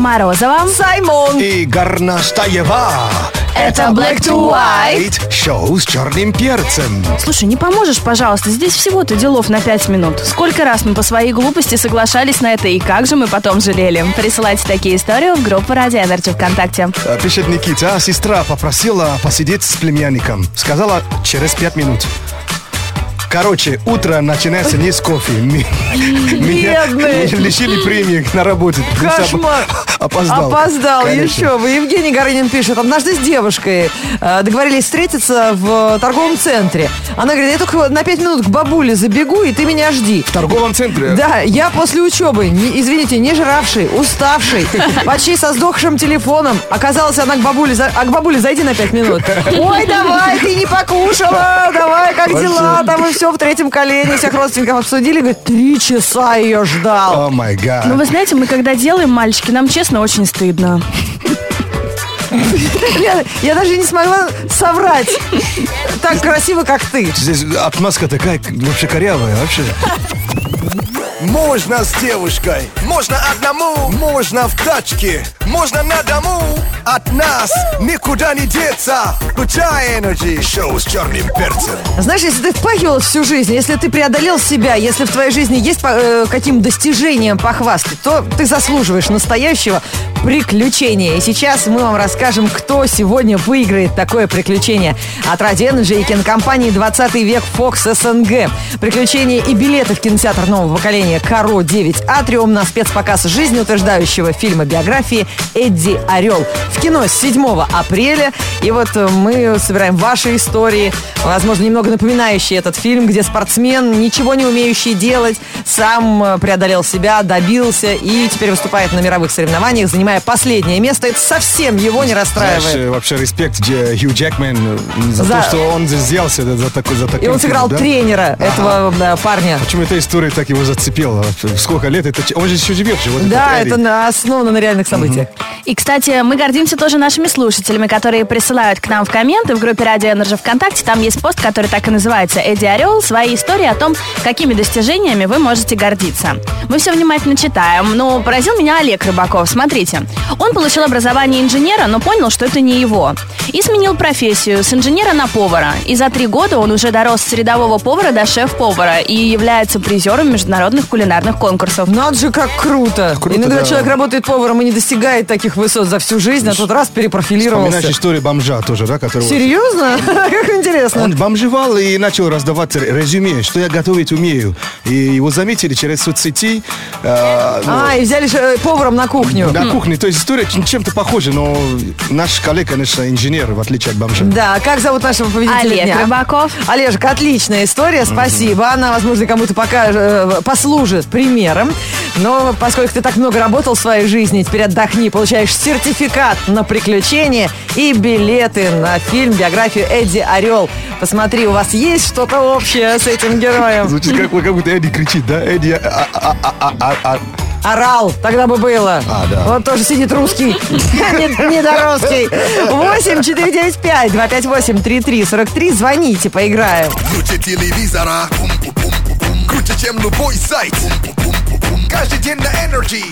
Морозова. Саймон. И Горнаштаева. Это Black to White. Шоу с черным перцем. Слушай, не поможешь, пожалуйста? Здесь всего-то делов на пять минут. Сколько раз мы по своей глупости соглашались на это, и как же мы потом жалели? Присылайте такие истории в группу Радио Energy ВКонтакте. А, Пишет Никита, а сестра попросила посидеть с племянником. Сказала через пять минут. Короче, утро начинается не с кофе. Меня лишили премии на работе. Кошмар. Опоздал. Опоздал, еще вы. Евгений Горынин пишет, однажды с девушкой э, договорились встретиться в торговом центре. Она говорит, я только на пять минут к бабуле забегу, и ты меня жди. В торговом центре? Да, я после учебы, не- извините, не жравший, уставший, почти со сдохшим телефоном. Оказалось, она к бабуле, за- а к бабуле зайди на пять минут. Ой, давай, ты не покушала, давай, как дела? Там и все в третьем колене, всех родственников обсудили. Говорит, три часа ее ждал. О май гад. Ну, вы знаете, мы когда делаем, мальчики, нам честно очень стыдно. Я, я даже не смогла соврать. Так красиво, как ты. Здесь отмазка такая вообще корявая, вообще. Можно с девушкой, можно одному, можно в тачке, можно на дому. От нас никуда не деться. Включай Energy шоу с черным перцем. Знаешь, если ты впахивал всю жизнь, если ты преодолел себя, если в твоей жизни есть э, каким достижением похвастать, то ты заслуживаешь настоящего приключения. И сейчас мы вам расскажем, кто сегодня выиграет такое приключение. От Radio Energy и кинокомпании «20 век Fox СНГ». Приключения и билеты в кинотеатр нового поколения «Каро 9 Атриум» на спецпоказ жизнеутверждающего фильма биографии «Эдди Орел». В кино с 7 апреля. И вот э, мы собираем ваши истории, возможно, немного напоминающие этот фильм, где спортсмен, ничего не умеющий делать, сам э, преодолел себя, добился и теперь выступает на мировых соревнованиях, занимая последнее место. Это совсем его не расстраивает. Знаешь, э, вообще респект Хью Джекмен за, За- то, что он взялся за, за такой за И таким он сыграл да? тренера этого э, парня. Почему эта история так его зацепила? Сколько лет? Это, ч- он же еще живет же. Вот Да, это на- основано на реальных событиях. И, кстати, мы гордимся тоже нашими слушателями, которые присылают к нам в комменты в группе Радио Energy ВКонтакте. Там есть пост, который так и называется «Эдди Орел. Свои истории о том, какими достижениями вы можете гордиться». Мы все внимательно читаем, но поразил меня Олег Рыбаков. Смотрите, он получил образование инженера, но понял, что это не его. И сменил профессию с инженера на повара. И за три года он уже дорос с рядового повара до шеф-повара и является призером международных кулинарных конкурсов. Надо же, как круто. Круто, Иногда да. человек работает поваром и не достигает таких высот за всю жизнь, а тот раз перепрофилировался. Вспоминаешь историю бомжа тоже, да? Которого... Серьезно? Как интересно. Он бомжевал и начал раздавать резюме, что я готовить умею. И его заметили через соцсети. э, ну, А, и взяли же, э, поваром на кухню. на кухне. То есть история чем-то похожа, но наш коллега, конечно, инженер, в отличие от бомжа. Да, как зовут нашего победителя Олег дня? Рыбаков. Олежек, отличная история, спасибо. Она, возможно, кому-то пока э, послужит примером. Но поскольку ты так много работал в своей жизни, теперь отдохни, получаешь сертификат на приключения и билеты на фильм, биографию Эдди Орел. Посмотри, у вас есть что-то общее с этим героем? Звучит как, как будто Эдди кричит, да? Эдди... а- а- а- а- а- а- Орал, тогда бы было. А, да. Вот тоже сидит русский. Не- Недорусский. 8 495 258 3343. Звоните, поиграем. Телевизора. Круче, чем любой сайт. Каждый день на Energy.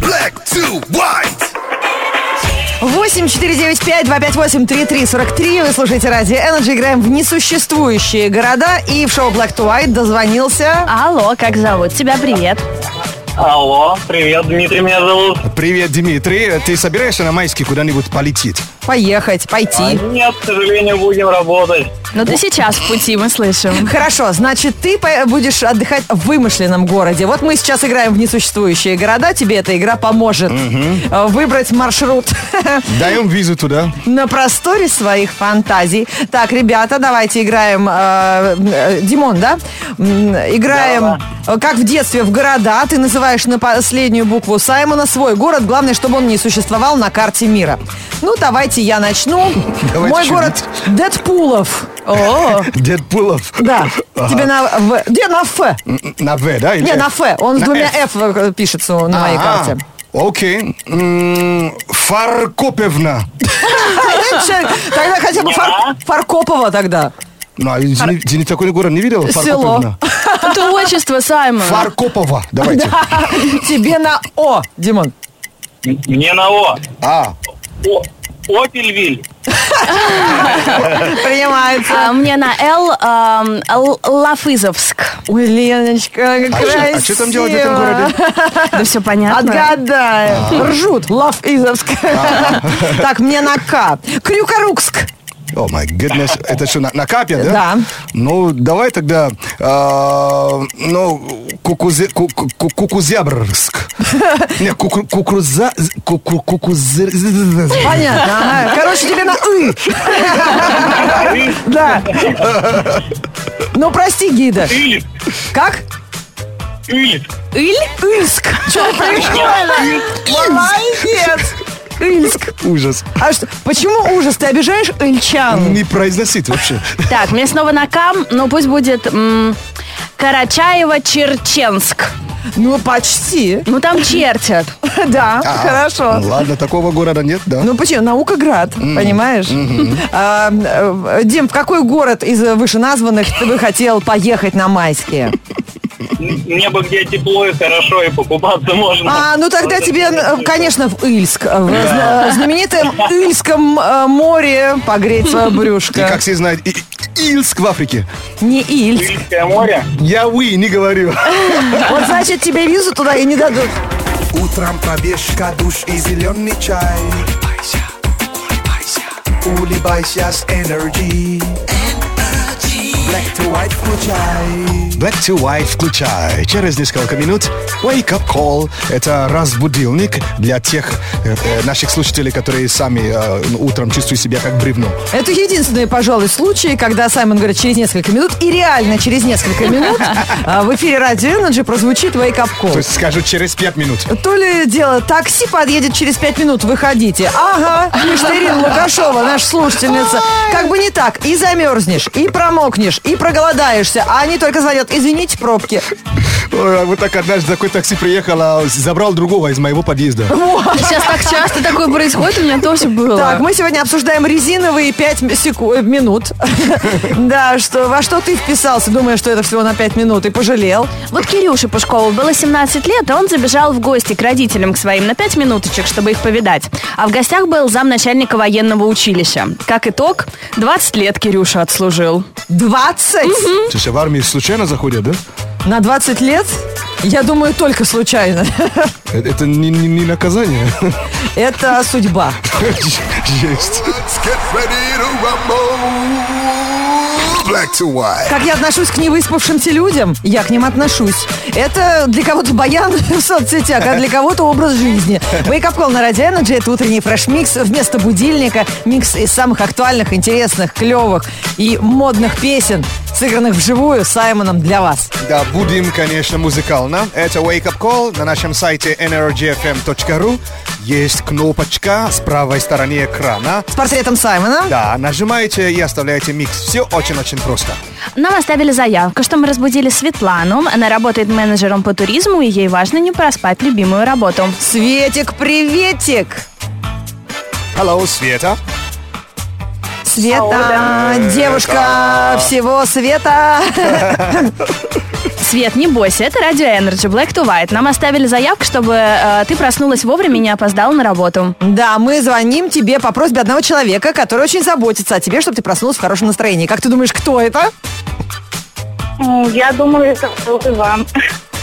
Black to white. 8 495 258 3343. Вы слушаете радио Energy. Играем в несуществующие города. И в шоу Black to White дозвонился. Алло, как зовут тебя? Привет. Алло, привет, Дмитрий меня зовут. Привет, Дмитрий. Ты собираешься на майский куда-нибудь полететь? Поехать, А, пойти. Нет, к сожалению, будем работать. Ну ты сейчас в пути, мы слышим. Хорошо, значит, ты будешь отдыхать в вымышленном городе. Вот мы сейчас играем в несуществующие города. Тебе эта игра поможет э, выбрать маршрут Даем визу туда. на просторе своих фантазий. Так, ребята, давайте играем. э, э, Димон, да? Играем, как в детстве, в города. Ты называешь на последнюю букву Саймона свой город. Главное, чтобы он не существовал на карте мира. Ну, давайте я начну. Давайте Мой город Дэдпулов. О, Дедпулов. Да. Ага. Тебе на В. Где на Ф? На В, да? или Не, на Ф. Он с двумя F. Ф э, пишется на моей карте. Окей. М, Фаркопевна. Тогда хотя бы Фар- Фаркопова тогда. Ну, а извини, извини, такой город не видел? Село. Фаркопевна. Это отчество Саймона. Фаркопова. Давайте. Тебе на О, Димон. Мне на О. А, О- Опельвиль. Принимается. А мне на Л эм, Лафызовск. Ой, Леночка, как а красиво. а что там делать в этом городе? Да все понятно. Отгадай. Ржут. Лав Изовск. Так, мне на К. Крюкорукск. О май goodness, это что, на, на капе, да? Да. Ну, давай тогда, а, ну, кукузе, ку- ку- ку- кукузябрск. Не, куку- кукуруза... ку- ку- Понятно. Короче, тебе на И. Да. Ну, прости, гида. Как? Ильск. Иль? Ильск. Что прикольно? Молодец. Ильск. Ужас. А что, почему ужас? Ты обижаешь ильчан? Не произносить вообще. Так, мне снова на К, ну пусть будет м, Карачаево-Черченск. Ну, почти. Ну там чертят. Да, А, хорошо. Ладно, такого города нет, да? Ну почему? Наукоград, понимаешь? А, э, Дим, в какой город из вышеназванных ты бы хотел поехать на майские? Небо, где тепло и хорошо, и покупаться можно. А, ну тогда тебе, э, конечно, в Ильск. В зна- знаменитом Ильском э, море погреть свое И брюшко. как все знают, и- Ильск в Африке. Не Ильск. Ильское море. Я вы не говорю. Вот значит тебе визу туда и не дадут. Утром пробежка, душ и зеленый чай Улыбайся с Energy Black to white включай Black to White включай. Через несколько минут Wake Up Call. Это разбудилник для тех э, э, наших слушателей, которые сами э, утром чувствуют себя как бревно. Это единственный, пожалуй, случай, когда Саймон говорит через несколько минут, и реально через несколько минут а, в эфире Радио Energy прозвучит Wake Up Call. То есть скажут через пять минут. То ли дело, такси подъедет через пять минут, выходите. Ага, Ирина Лукашова, наша слушательница. Как бы не так, и замерзнешь, и промокнешь, и проголодаешься, а они только звонят, извините, пробки. Ой, а вот так однажды такой такси приехал, а забрал другого из моего подъезда. Сейчас так часто такое происходит, у меня тоже было. Так, мы сегодня обсуждаем резиновые пять секу- э, минут. Да, что во что ты вписался, думая, что это всего на пять минут, и пожалел. Вот Кирюше Пушкову было 17 лет, и он забежал в гости к родителям к своим на 5 минуточек, чтобы их повидать. А в гостях был замначальника военного училища. Как итог, 20 лет Кирюша отслужил. 20 Слушай, в армии случайно заходят, да? На 20 лет? Я думаю, только случайно. Э, Это не, не- не наказание. Это судьба. White Как я отношусь к невыспавшимся людям? Я к ним отношусь. Это для кого-то баян в соцсетях, а для кого-то образ жизни. Wake Up Call на Радио Energy – это утренний fresh-микс вместо будильника. Микс из самых актуальных, интересных, клевых и модных песен, сыгранных вживую Саймоном для вас. Да, будем, конечно, музыкально. Это Wake Up Call на нашем сайте energyfm.ru. Есть кнопочка с правой стороны экрана. С портретом Саймона. Да, нажимаете и оставляете микс. Все очень-очень просто. Нам оставили заявку, что мы разбудили Светлану. Она работает менеджером по туризму, и ей важно не проспать любимую работу. Светик, приветик! Hello, Света. Света, девушка всего света. Свет, не бойся, это Радио Energy Black to White. Нам оставили заявку, чтобы э, ты проснулась вовремя и не опоздала на работу. Да, мы звоним тебе по просьбе одного человека, который очень заботится о тебе, чтобы ты проснулась в хорошем настроении. Как ты думаешь, кто это? Ну, Я думаю, это Иван.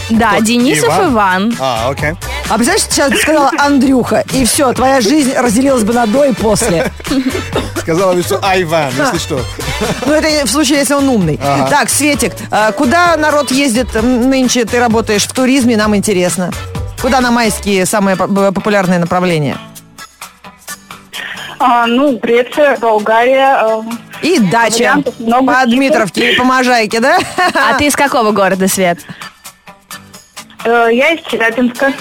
Да, Денисов Иван. А, окей. А представляешь, сейчас ты сказала Андрюха, и все, твоя жизнь разделилась бы на до и после. Сказала бы, что Айван, если что. Ну, это в случае, если он умный. Так, Светик, а куда народ ездит нынче? Ты работаешь в туризме, нам интересно. Куда на майские самые б- популярные направления? А, ну, Греция, Болгария. э, И дача Вариантов много. по Дмитровке и по Можайке, да? А ты из какого города, Свет? э, Я из Челябинска.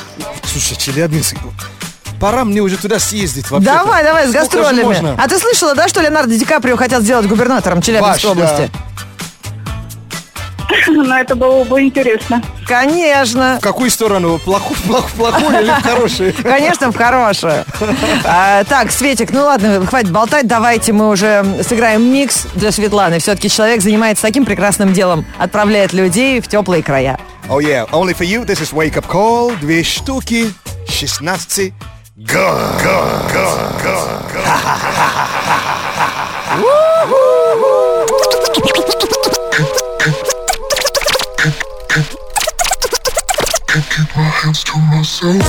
Слушай, Челябинск. Пора мне уже туда съездить вообще Давай, давай, с Сколько гастролями. можно? А ты слышала, да, что Леонардо Ди Каприо хотят сделать губернатором Челябинской Ваш, да. области? Но это было бы интересно. Конечно. В какую сторону? Плохую, плохую, плохую или в хорошую? Конечно, в хорошую. А, так, Светик, ну ладно, хватит болтать, давайте мы уже сыграем микс для Светланы. Все-таки человек занимается таким прекрасным делом, отправляет людей в теплые края. Oh yeah, only for you, this is Wake Up Call. Две штуки, 16, Guns. Guns. Guns. Guns. Can't keep my hands to myself.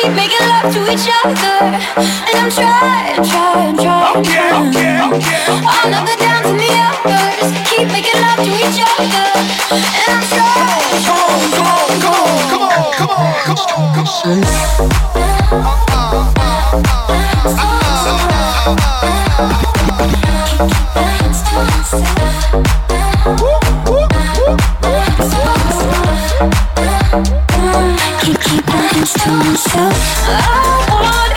keep making love to each other. And I'm trying, trying, trying. Okay, okay, okay. All of the downs and the uppers. Keep making love to each other. And I'm trying, trying, trying. Come on, come on, come on, come on, come on. Come on. Keep your hands to yourself. I'm stone so I want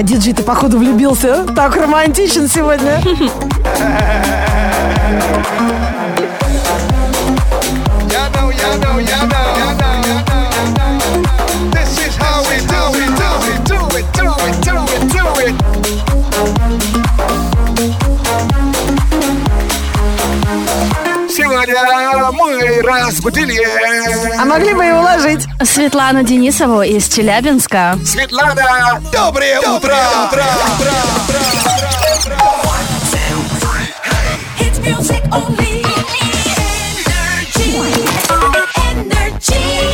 а диджей ты походу влюбился. Так романтичен сегодня. This разбудили А могли бы и уложить. Светлану Денисову из Челябинска. Светлана. Доброе утро. утро, утро, Hits music only.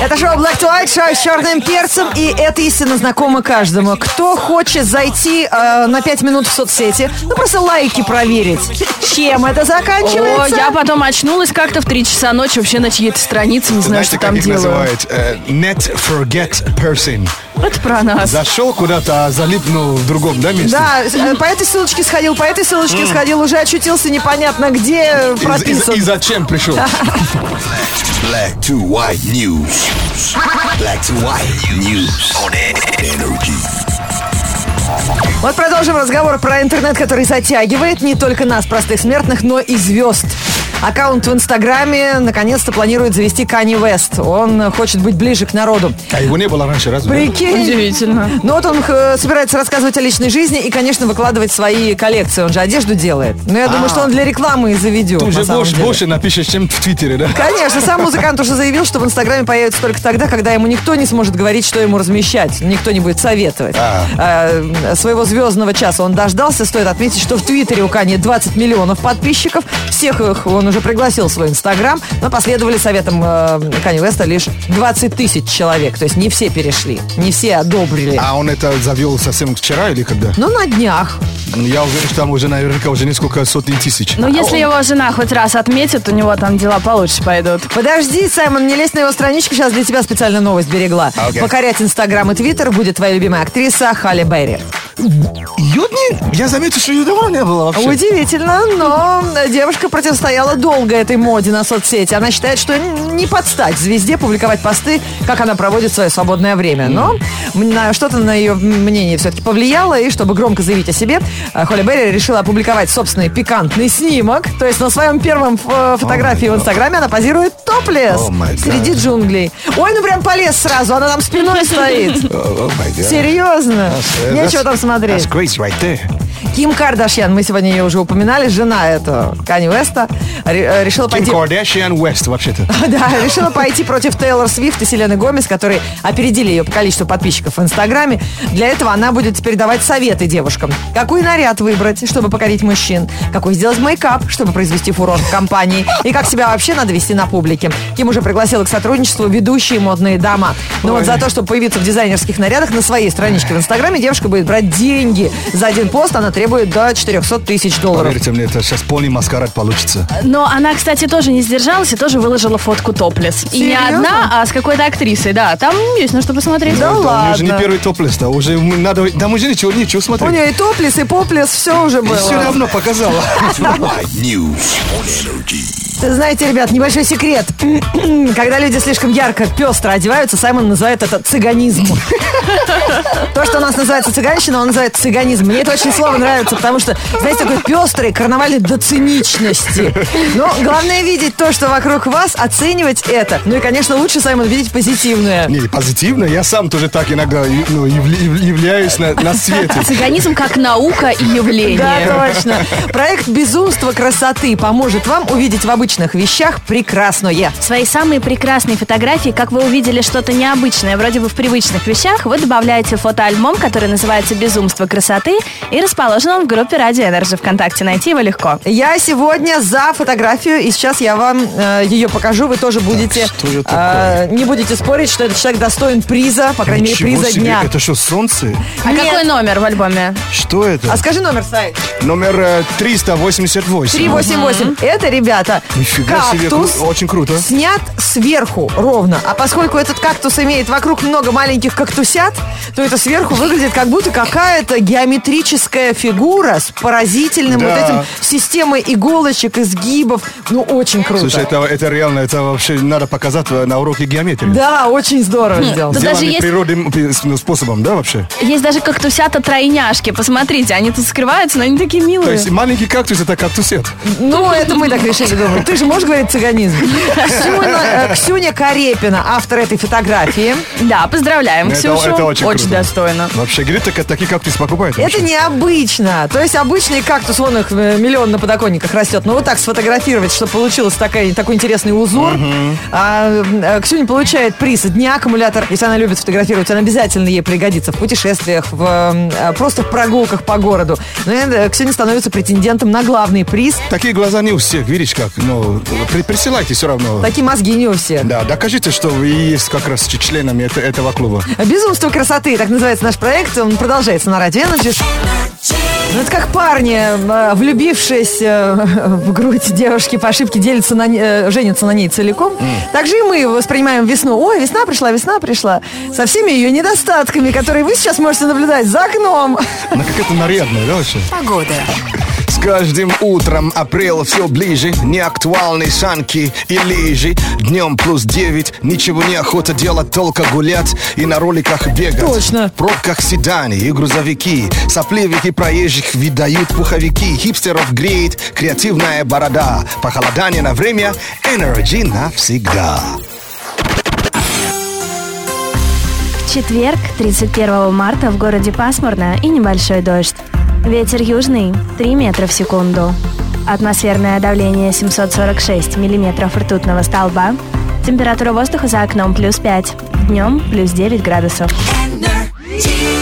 Это шоу Black to White, шоу с черным перцем, и это истинно знакомо каждому. Кто хочет зайти э, на 5 минут в соцсети, ну просто лайки проверить. Чем это О, заканчивается? я потом очнулась как-то в 3 часа ночи вообще на чьей-то странице, не знаю, Знаете, что как там их делаю. называют? Э, Net forget person. Это про нас. Зашел куда-то, а залипнул в другом, да, месте? Да, э, по этой ссылочке сходил, по этой ссылочке сходил, уже очутился непонятно где э, И- и- прописан. и зачем пришел? Black to white news. Black to white news on energy. Вот продолжим разговор про интернет, который затягивает не только нас, простых смертных, но и звезд. Аккаунт в Инстаграме наконец-то планирует завести Кани Вест. Он хочет быть ближе к народу. А его не было раньше, разве? Прикинь. Удивительно. Ну вот он э, собирается рассказывать о личной жизни и, конечно, выкладывать свои коллекции. Он же одежду делает. Но я думаю, что он для рекламы и заведет. Ты уже больше, больше напишешь, чем в Твиттере, да? Конечно, сам музыкант уже заявил, что в Инстаграме появится только тогда, когда ему никто не сможет говорить, что ему размещать. Никто не будет советовать. Э, своего звездного часа он дождался. Стоит отметить, что в Твиттере у Кани 20 миллионов подписчиков. Всех их он уже пригласил в свой Инстаграм. Но последовали советам э, Кани Веста лишь 20 тысяч человек. То есть не все перешли, не все одобрили. А он это завел совсем вчера или когда? Ну, на днях. Я уверен, что там уже наверняка уже несколько сотен тысяч. Ну, если его жена хоть раз отметит, у него там дела получше пойдут. Подожди, Саймон, не лезь на его страничку, сейчас для тебя специально новость берегла. Окей. Покорять Инстаграм и Твиттер будет твоя любимая актриса Халли Берри. Ее не... Я заметил, что ее давно не было вообще. Удивительно, но девушка противостояла долго этой моде на соцсети. Она считает, что не подстать звезде публиковать посты, как она проводит свое свободное время. Но что-то на ее мнение все-таки повлияло, и чтобы громко заявить о себе, э, Холли Берри решила опубликовать собственный пикантный снимок. То есть на своем первом ф- фотографии в Инстаграме она позирует топлес Oh среди джунглей. Ой, ну прям полез сразу, она там спиной стоит. Oh, oh. Серьезно? That's- Нечего that's- там смотреть. That's great right there. Ким Кардашьян, мы сегодня ее уже упоминали, жена этого Кани Уэста, э, решила Ким пойти... Кардашьян Уэст, вообще-то. Да, решила пойти против Тейлор Свифт и Селены Гомес, которые опередили ее по количеству подписчиков в Инстаграме. Для этого она будет теперь давать советы девушкам. Какой наряд выбрать, чтобы покорить мужчин? Какой сделать мейкап, чтобы произвести фурор в компании? И как себя вообще надо вести на публике? Ким уже пригласила к сотрудничеству ведущие модные дома. Но вот за то, чтобы появиться в дизайнерских нарядах на своей страничке в Инстаграме, девушка будет брать деньги. За один пост она требует до 400 тысяч долларов. Поверьте мне, это сейчас полный маскарад получится. Но она, кстати, тоже не сдержалась и тоже выложила фотку топлес. И не Серьезно? одна, а с какой-то актрисой, да. Там есть на что посмотреть. Да Это у нее уже не ладно. первый топлес, да, уже надо, да уже ничего, ничего У смотреть. нее и топлес, и поплес, все уже было. Все равно показала. News on energy. Знаете, ребят, небольшой секрет. Когда люди слишком ярко, пестро одеваются, Саймон называет это цыганизм. То, что у нас называется цыганщина, он называет цыганизм. Мне это очень слово нравится, потому что, знаете, такой пестрый карнавальный до циничности. Но главное видеть то, что вокруг вас, оценивать это. Ну и, конечно, лучше, Саймон, видеть позитивное. Не, позитивно, я сам тоже так иногда ну, явля- яв- являюсь на, на свете. Цыганизм как наука и явление. Да, точно. Проект «Безумство красоты» поможет вам увидеть в обычных вещах прекрасное. Свои самые прекрасные фотографии, как вы увидели что-то необычное, вроде бы в привычных вещах, вы добавляете в фотоальбом, который называется «Безумство красоты» и расположен он в группе Радио Energy ВКонтакте. Найти его легко. Я сегодня за фотографию, и сейчас я вам э, ее покажу. Вы тоже будете же э, не будете спорить, что этот человек достоин приза, по крайней мере, приза себе, дня. это что, солнце? А Нет. какой номер в альбоме? Что это? А скажи номер сайт. Номер э, 388. 388. Это, ребята, Нифига себе, кру- очень круто. Снят сверху ровно. А поскольку этот кактус имеет вокруг много маленьких кактусят, то это сверху выглядит как будто какая-то геометрическая фигура с поразительным Да. вот этим системой иголочек, изгибов. Ну, очень круто. Слушай, это, это реально, это вообще надо показать на уроке геометрии. Да, очень здорово сделано. Тут даже Сделано есть- природным ну, способом, да, вообще? Есть даже кактусята-тройняшки. Посмотрите, они тут скрываются, но они такие То милые. есть маленький кактус это кактусет. Ну, это мы так решили, думаю. Ты же можешь говорить цыганизм. Ксюня, э, Ксюня Карепина, автор этой фотографии. Да, поздравляем Это- Ксюшу. это очень круто. достойно. Вообще, говорит, так, такие кактусы покупают. Это необычно. То есть обычный кактус, вон их э, миллион на подоконниках растет. Но вот так сфотографировать, чтобы получилось такая, такой интересный узор. А, э, Ксюня получает приз дня аккумулятор. Если она любит фотографировать, он обязательно ей пригодится в путешествиях, в, просто в прогулках по городу. Ну и э, Ксюня становится претендентом на главный приз. Такие глаза не у всех, видишь как? Ну, при- присылайте все равно. Такие мозги не у всех. Да, докажите, что вы есть как раз членами это- этого клуба. Безумство красоты, так называется наш проект. Он продолжается на радио Energy. Ну, это как парни, э, влюбившись э, в грудь девушки по ошибке, делятся на, не- э, женятся на ней целиком. Так же и мы воспринимаем весну. Ой, весна пришла, весна пришла. Со всеми ее недостатками, которые вы сейчас можете наблюдать за окном. Она какая-то нарядная, да, вообще? Погода. С каждым утром апрел все ближе. Неактуальные санки и лыжи. Днем плюс 9 Ничего не охота делать, только гулять И на роликах бегать. Точно. В пробках седаны и грузовики. Сопливых и проезжих выдают пуховики. Хипстеров греет креативная борода. Похолодание на время Energy навсегда. В четверг, 31 марта, в городе пасмурно и небольшой дождь. Ветер южный 3 метра в секунду. Атмосферное давление 746 миллиметров ртутного столба. Температура воздуха за окном плюс 5. Днем плюс 9 градусов. Energy.